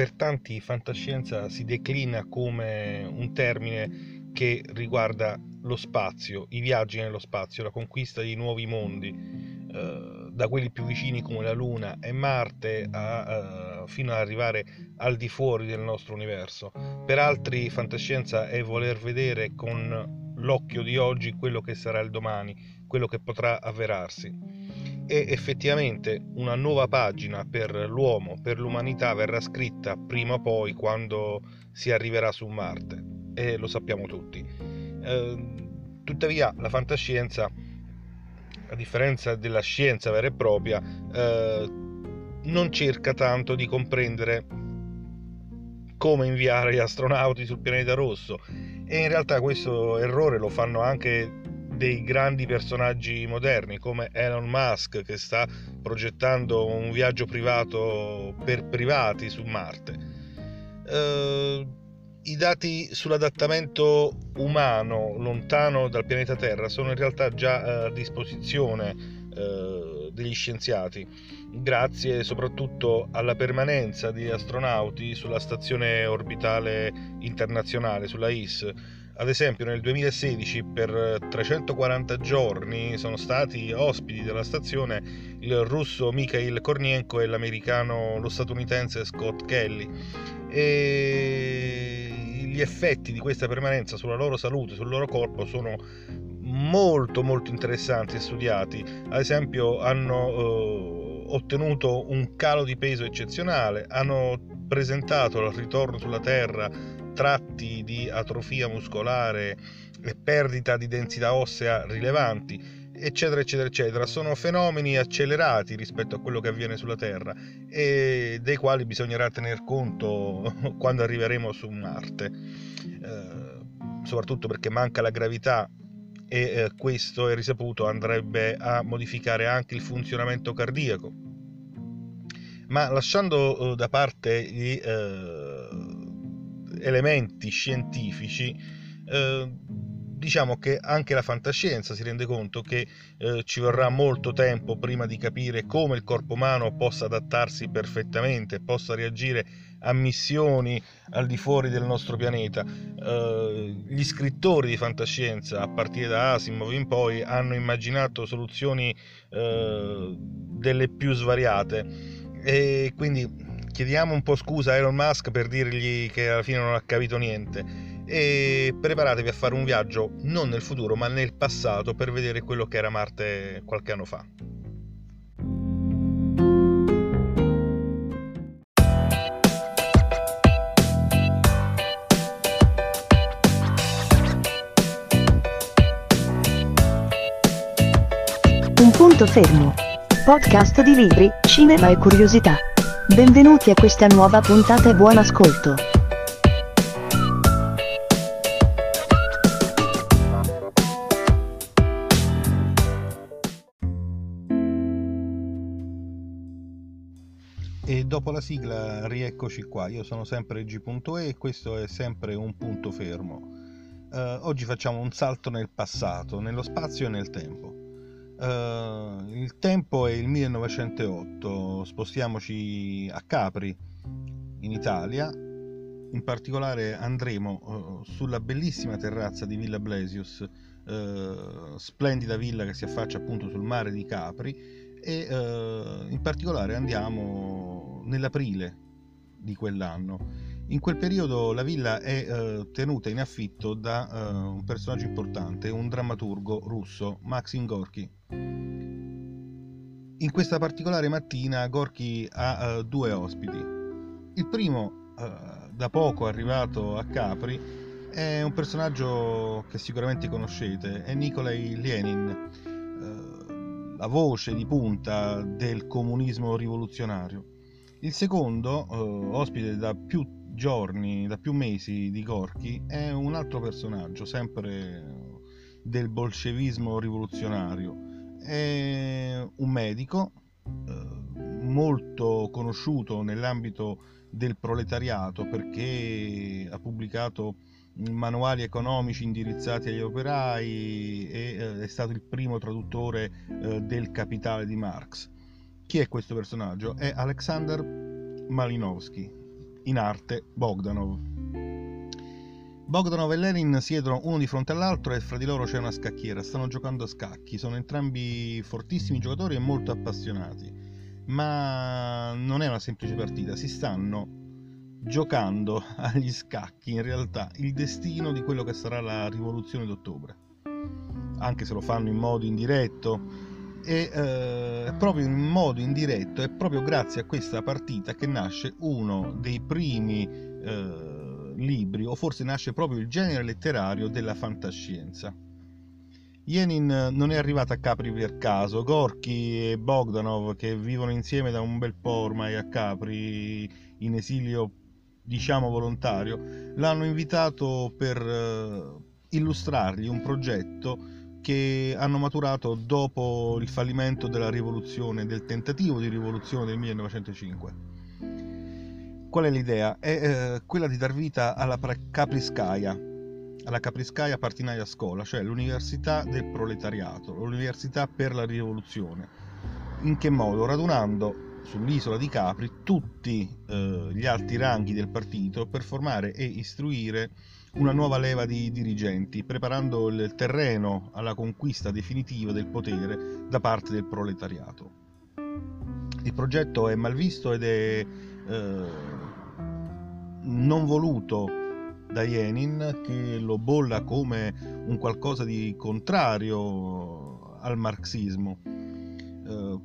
per tanti fantascienza si declina come un termine che riguarda lo spazio, i viaggi nello spazio, la conquista di nuovi mondi, eh, da quelli più vicini come la Luna e Marte a, uh, fino ad arrivare al di fuori del nostro universo. Per altri fantascienza è voler vedere con l'occhio di oggi quello che sarà il domani, quello che potrà avverarsi e effettivamente una nuova pagina per l'uomo, per l'umanità verrà scritta prima o poi quando si arriverà su Marte e lo sappiamo tutti. Eh, tuttavia la fantascienza, a differenza della scienza vera e propria, eh, non cerca tanto di comprendere come inviare gli astronauti sul pianeta rosso e in realtà questo errore lo fanno anche dei grandi personaggi moderni come Elon Musk che sta progettando un viaggio privato per privati su Marte. Eh, I dati sull'adattamento umano lontano dal pianeta Terra sono in realtà già eh, a disposizione eh, degli scienziati, grazie soprattutto alla permanenza di astronauti sulla stazione orbitale internazionale, sulla IS ad esempio nel 2016 per 340 giorni sono stati ospiti della stazione il russo Mikhail Kornienko e l'americano, lo statunitense Scott Kelly e gli effetti di questa permanenza sulla loro salute, sul loro corpo sono molto molto interessanti e studiati. Ad esempio hanno eh, ottenuto un calo di peso eccezionale, hanno presentato al ritorno sulla Terra tratti di atrofia muscolare e perdita di densità ossea rilevanti, eccetera, eccetera, eccetera. Sono fenomeni accelerati rispetto a quello che avviene sulla Terra e dei quali bisognerà tener conto quando arriveremo su Marte, eh, soprattutto perché manca la gravità e eh, questo è risaputo andrebbe a modificare anche il funzionamento cardiaco. Ma lasciando eh, da parte gli eh, elementi scientifici, eh, diciamo che anche la fantascienza si rende conto che eh, ci vorrà molto tempo prima di capire come il corpo umano possa adattarsi perfettamente, possa reagire a missioni al di fuori del nostro pianeta. Eh, gli scrittori di fantascienza, a partire da Asimov in poi, hanno immaginato soluzioni eh, delle più svariate e quindi chiediamo un po' scusa a Elon Musk per dirgli che alla fine non ha capito niente e preparatevi a fare un viaggio non nel futuro ma nel passato per vedere quello che era Marte qualche anno fa. Un punto fermo. Podcast di libri, cinema e curiosità. Benvenuti a questa nuova puntata e buon ascolto. E dopo la sigla rieccoci qua, io sono sempre G.E e questo è sempre un punto fermo. Uh, oggi facciamo un salto nel passato, nello spazio e nel tempo. Uh, il tempo è il 1908, spostiamoci a Capri, in Italia. In particolare andremo uh, sulla bellissima terrazza di Villa Blesius, uh, splendida villa che si affaccia appunto sul mare di Capri e in particolare andiamo nell'aprile di quell'anno. In quel periodo la villa è eh, tenuta in affitto da eh, un personaggio importante, un drammaturgo russo, Maxim Gorky. In questa particolare mattina Gorky ha uh, due ospiti. Il primo, uh, da poco arrivato a Capri, è un personaggio che sicuramente conoscete, è Nikolai Lenin, uh, la voce di punta del comunismo rivoluzionario. Il secondo, ospite da più giorni, da più mesi di Gorky, è un altro personaggio, sempre del bolscevismo rivoluzionario è un medico eh, molto conosciuto nell'ambito del proletariato perché ha pubblicato manuali economici indirizzati agli operai e eh, è stato il primo traduttore eh, del Capitale di Marx. Chi è questo personaggio? È Alexander Malinowski, in arte Bogdanov. Bogdanov e Lenin siedono uno di fronte all'altro e fra di loro c'è una scacchiera, stanno giocando a scacchi, sono entrambi fortissimi giocatori e molto appassionati, ma non è una semplice partita, si stanno giocando agli scacchi in realtà il destino di quello che sarà la rivoluzione d'ottobre, anche se lo fanno in modo indiretto e eh, proprio in modo indiretto è proprio grazie a questa partita che nasce uno dei primi eh, libri o forse nasce proprio il genere letterario della fantascienza. Yenin non è arrivata a Capri per caso, Gorky e Bogdanov che vivono insieme da un bel po' ormai a Capri in esilio diciamo volontario, l'hanno invitato per uh, illustrargli un progetto che hanno maturato dopo il fallimento della rivoluzione, del tentativo di rivoluzione del 1905. Qual è l'idea? È eh, quella di dar vita alla Capriskaya, alla Capriskaya Partinaia Scola, cioè l'università del proletariato, l'università per la rivoluzione. In che modo? Radunando sull'isola di Capri tutti eh, gli alti ranghi del partito per formare e istruire una nuova leva di dirigenti, preparando il terreno alla conquista definitiva del potere da parte del proletariato. Il progetto è malvisto ed è eh, non voluto da Lenin che lo bolla come un qualcosa di contrario al marxismo. Eh,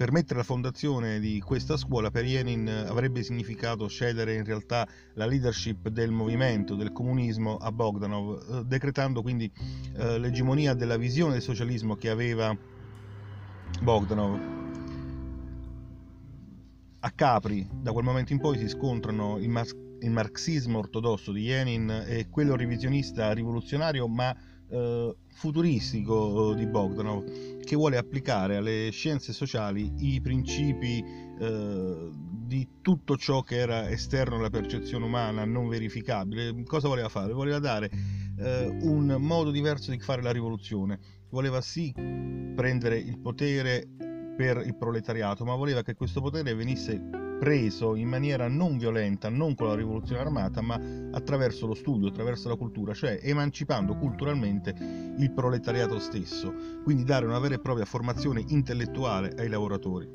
Permettere la fondazione di questa scuola per Lenin avrebbe significato cedere in realtà la leadership del movimento, del comunismo a Bogdanov, eh, decretando quindi eh, l'egemonia della visione del socialismo che aveva Bogdanov. A Capri, da quel momento in poi, si scontrano il, mar- il marxismo ortodosso di Lenin e quello revisionista rivoluzionario, ma eh, futuristico eh, di Bogdanov che vuole applicare alle scienze sociali i principi eh, di tutto ciò che era esterno alla percezione umana, non verificabile. Cosa voleva fare? Voleva dare eh, un modo diverso di fare la rivoluzione. Voleva sì prendere il potere per il proletariato, ma voleva che questo potere venisse preso in maniera non violenta, non con la rivoluzione armata, ma attraverso lo studio, attraverso la cultura, cioè emancipando culturalmente il proletariato stesso, quindi dare una vera e propria formazione intellettuale ai lavoratori.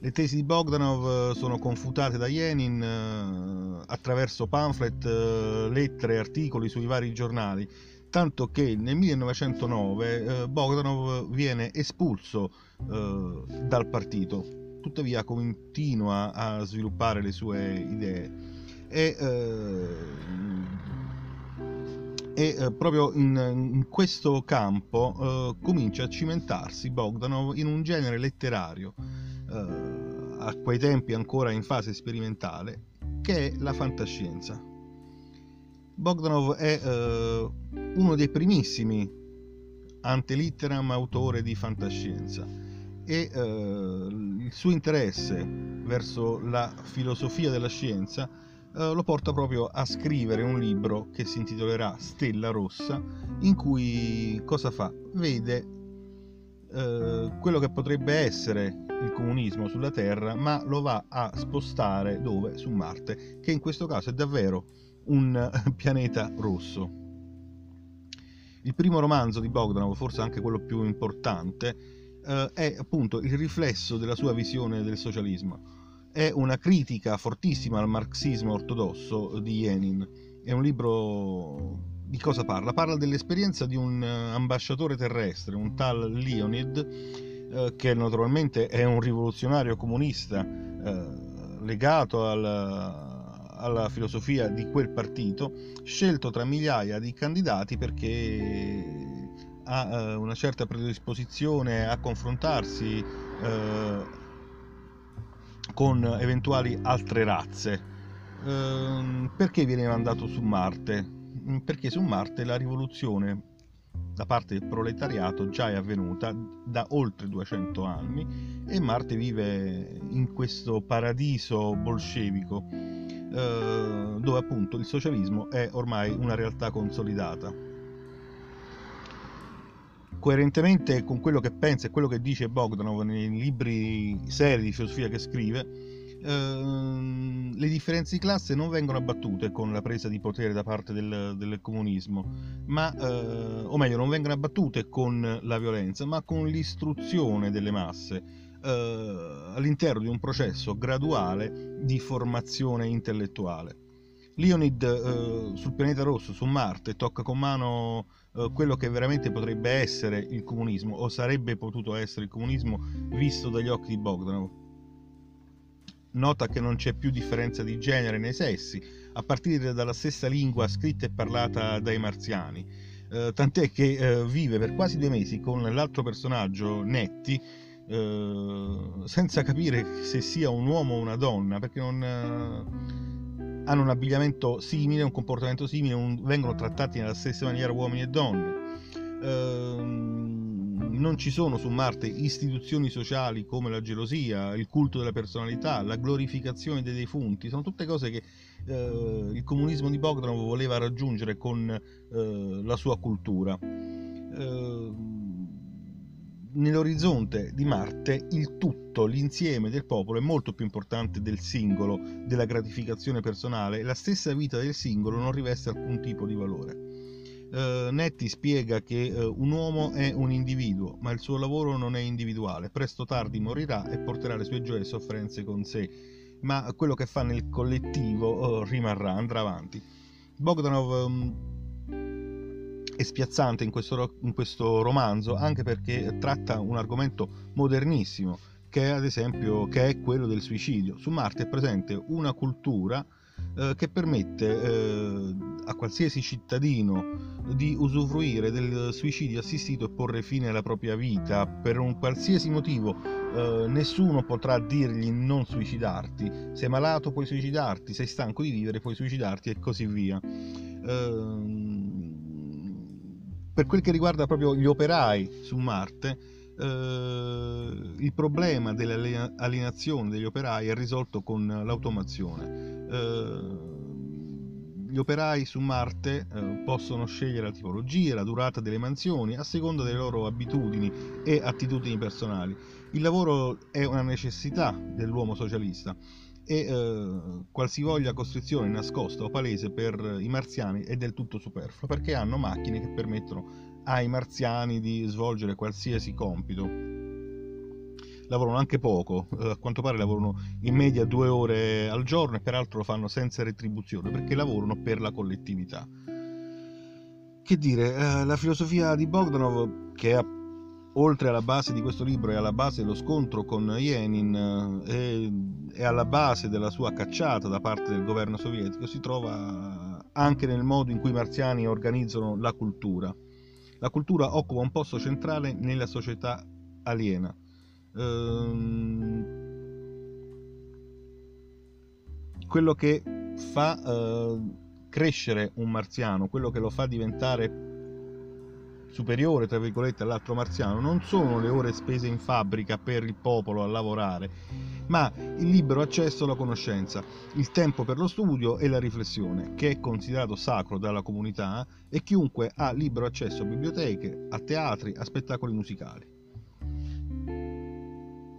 Le tesi di Bogdanov eh, sono confutate da Lenin eh, attraverso pamphlet, eh, lettere, articoli sui vari giornali, tanto che nel 1909 Bogdanov viene espulso dal partito tuttavia continua a sviluppare le sue idee e, eh, e eh, proprio in, in, questo campo eh, comincia a cimentarsi Bogdanov in un genere letterario eh, a quei tempi ancora in fase sperimentale che è la fantascienza. Bogdanov è eh, uno dei primissimi antelitteram autore di fantascienza e eh, il suo interesse verso la filosofia della scienza eh, lo porta proprio a scrivere un libro che si intitolerà Stella Rossa, in cui cosa fa? Vede eh, quello che potrebbe essere il comunismo sulla Terra, ma lo va a spostare dove? Su Marte, che in questo caso è davvero un pianeta rosso. Il primo romanzo di Bogdanov, forse anche quello più importante, eh, è appunto il riflesso della sua visione del socialismo. È una critica fortissima al marxismo ortodosso di Lenin. È un libro di cosa parla? Parla dell'esperienza di un eh, ambasciatore terrestre, un tal Leonid, eh, che naturalmente è un rivoluzionario comunista eh, legato al, alla filosofia di quel partito, scelto tra migliaia di candidati perché ha eh, una certa predisposizione a confrontarsi eh, con eventuali altre razze. Eh, perché viene mandato su Marte? Mm, perché su Marte la rivoluzione da parte del proletariato già è avvenuta da oltre 200 anni e Marte vive in questo paradiso bolscevico eh, dove appunto il socialismo è ormai una realtà consolidata coerentemente con quello che pensa e quello che dice Bogdanov nei libri seri di filosofia che scrive, Ehm, le differenze di classe non vengono abbattute con la presa di potere da parte del, del comunismo, ma, eh, o meglio, non vengono abbattute con la violenza, ma con l'istruzione delle masse eh, all'interno di un processo graduale di formazione intellettuale. Leonid eh, sul pianeta rosso, su Marte, tocca con mano eh, quello che veramente potrebbe essere il comunismo, o sarebbe potuto essere il comunismo visto dagli occhi di Bogdanov. Nota che non c'è più differenza di genere nei sessi, a partire dalla stessa lingua scritta e parlata dai marziani. Eh, tant'è che eh, vive per quasi due mesi con l'altro personaggio, Netti, eh, senza capire se sia un uomo o una donna, perché non hanno un abbigliamento simile, un comportamento simile, un, vengono trattati nella stessa maniera uomini e donne. Ehm, non ci sono su Marte istituzioni sociali come la gelosia, il culto della personalità, la glorificazione dei defunti, sono tutte cose che eh, il comunismo di Bogdanov voleva raggiungere con eh, la sua cultura. Eh, nell'orizzonte di Marte il tutto, l'insieme del popolo è molto più importante del singolo, della gratificazione personale la stessa vita del singolo non riveste alcun tipo di valore. Uh, Netti spiega che uh, un uomo è un individuo, ma il suo lavoro non è individuale, presto o tardi morirà e porterà le sue gioie e sofferenze con sé, ma quello che fa nel collettivo uh, rimarrà, andrà avanti. Bogdanov um, è spiazzante in questo, in questo romanzo anche perché tratta un argomento modernissimo che è ad esempio che è quello del suicidio. Su Marte è presente una cultura eh, che permette eh, a qualsiasi cittadino di usufruire del suicidio assistito e porre fine alla propria vita per un qualsiasi motivo. Eh, nessuno potrà dirgli non suicidarti, sei malato puoi suicidarti, sei stanco di vivere puoi suicidarti e così via. Eh, per quel che riguarda proprio gli operai su Marte, eh, il problema dell'alienazione degli operai è risolto con l'automazione. Eh, gli operai su Marte eh, possono scegliere la tipologia, la durata delle mansioni a seconda delle loro abitudini e attitudini personali. Il lavoro è una necessità dell'uomo socialista e eh, qualsivoglia costrizione nascosta o palese per i marziani è del tutto superflua perché hanno macchine che permettono ai marziani di svolgere qualsiasi compito. Lavorano anche poco, eh, a quanto pare lavorano in media due ore al giorno e peraltro lo fanno senza retribuzione perché lavorano per la collettività. Che dire, eh, la filosofia di Bogdanov, che è oltre alla base di questo libro e alla base dello scontro con Lenin e, e alla base della sua cacciata da parte del governo sovietico, si trova anche nel modo in cui i marziani organizzano la cultura. La cultura occupa un posto centrale nella società aliena. Ehm, quello che fa eh, crescere un marziano, quello che lo fa diventare superiore, tra virgolette, all'altro marziano non sono le ore spese in fabbrica per il popolo a lavorare, ma il libero accesso alla conoscenza, il tempo per lo studio e la riflessione, che è considerato sacro dalla comunità e chiunque ha libero accesso a biblioteche, a teatri, a spettacoli musicali.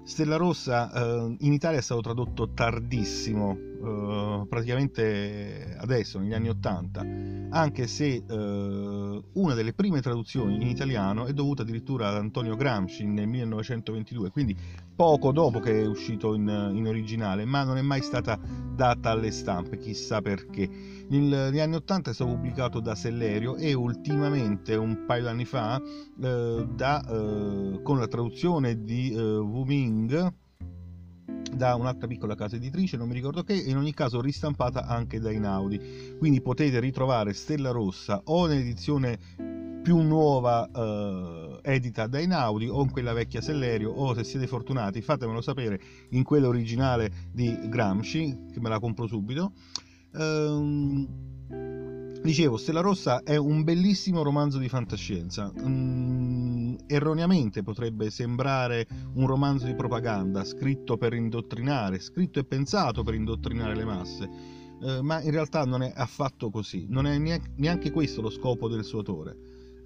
Stella Rossa eh, in Italia è stato tradotto tardissimo, eh, praticamente adesso, negli anni Ottanta, anche se eh, una delle prime traduzioni in italiano è dovuta addirittura ad Antonio Gramsci nel 1922, quindi poco dopo che è uscito in, in originale, ma non è mai stata data alle stampe, chissà perché. Negli anni Ottanta è stato pubblicato da Sellerio e ultimamente, un paio d'anni fa, eh, da, eh, con la traduzione di eh, Wu Ming, da un'altra piccola casa editrice, non mi ricordo che, in ogni caso ristampata anche da Inaudi. Quindi potete ritrovare Stella Rossa o nell'edizione più nuova eh, edita da Inaudi o in quella vecchia Sellerio o se siete fortunati fatemelo sapere in quella originale di Gramsci che me la compro subito. Ehm, dicevo, Stella Rossa è un bellissimo romanzo di fantascienza. Mm, erroneamente potrebbe sembrare un romanzo di propaganda, scritto per indottrinare, scritto e pensato per indottrinare le masse, eh, ma in realtà non è affatto così, non è neanche questo lo scopo del suo autore.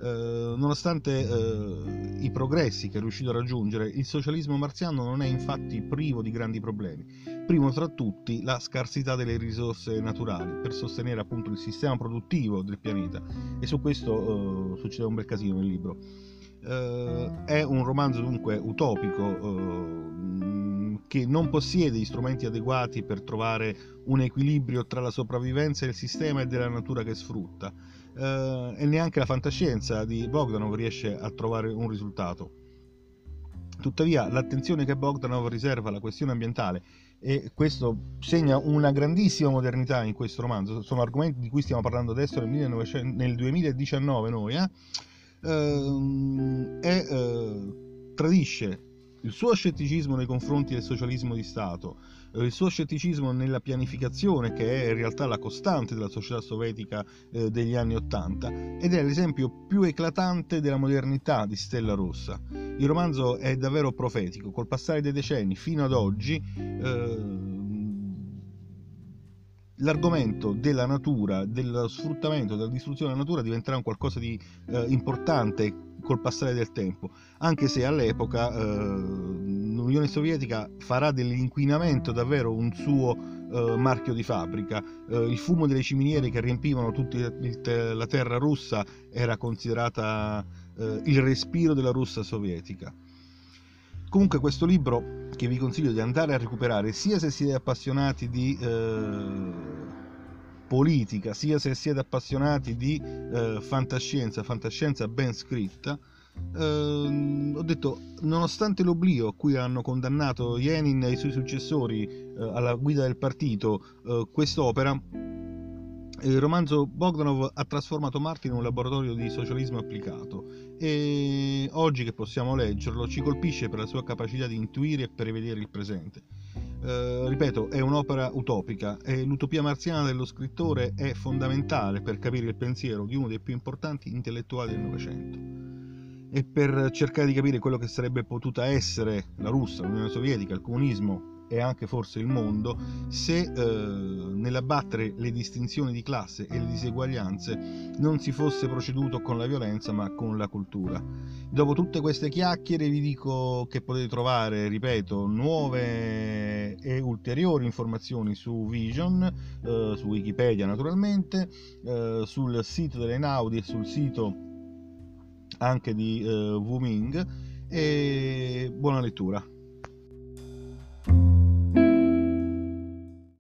Eh, nonostante eh, i progressi che è riuscito a raggiungere, il socialismo marziano non è infatti privo di grandi problemi primo tra tutti la scarsità delle risorse naturali per sostenere appunto il sistema produttivo del pianeta e su questo uh, succede un bel casino nel libro. Uh, è un romanzo dunque utopico uh, che non possiede gli strumenti adeguati per trovare un equilibrio tra la sopravvivenza del sistema e della natura che sfrutta e neanche la fantascienza di Bogdanov riesce a trovare un risultato. Tuttavia l'attenzione che Bogdanov riserva alla questione ambientale e questo segna una grandissima modernità in questo romanzo, sono argomenti di cui stiamo parlando adesso nel, 1900, nel 2019 noi, eh? Ehm, e eh, tradisce il suo scetticismo nei confronti del socialismo di Stato, eh, il suo scetticismo nella pianificazione, che è in realtà la costante della società sovietica eh, degli anni Ottanta, ed è l'esempio più eclatante della modernità di Stella Rossa. Il romanzo è davvero profetico, col passare dei decenni fino ad oggi. Eh, l'argomento della natura, dello sfruttamento, della distruzione della natura diventerà un qualcosa di eh, importante col passare del tempo, anche se all'epoca eh, l'Unione Sovietica farà dell'inquinamento davvero un suo eh, marchio di fabbrica. Eh, il fumo delle ciminiere che riempivano tutta la terra russa era considerata eh, il respiro della Russia sovietica. Comunque questo libro che vi consiglio di andare a recuperare sia se siete appassionati di eh, politica, sia se siete appassionati di eh, fantascienza, fantascienza ben scritta, eh, ho detto, nonostante l'oblio a cui hanno condannato Lenin e i suoi successori eh, alla guida del partito, eh, quest'opera il romanzo Bogdanov ha trasformato Marte in un laboratorio di socialismo applicato e oggi che possiamo leggerlo ci colpisce per la sua capacità di intuire e prevedere il presente. Eh, ripeto, è un'opera utopica e l'utopia marziana dello scrittore è fondamentale per capire il pensiero di uno dei più importanti intellettuali del Novecento e per cercare di capire quello che sarebbe potuta essere la Russia, l'Unione Sovietica, il comunismo e anche forse il mondo se eh, nell'abbattere le distinzioni di classe e le diseguaglianze non si fosse proceduto con la violenza ma con la cultura. Dopo tutte queste chiacchiere vi dico che potete trovare, ripeto, nuove e ulteriori informazioni su Vision, eh, su Wikipedia naturalmente, eh, sul sito delle Naudi e sul sito anche di eh, Wuming e buona lettura.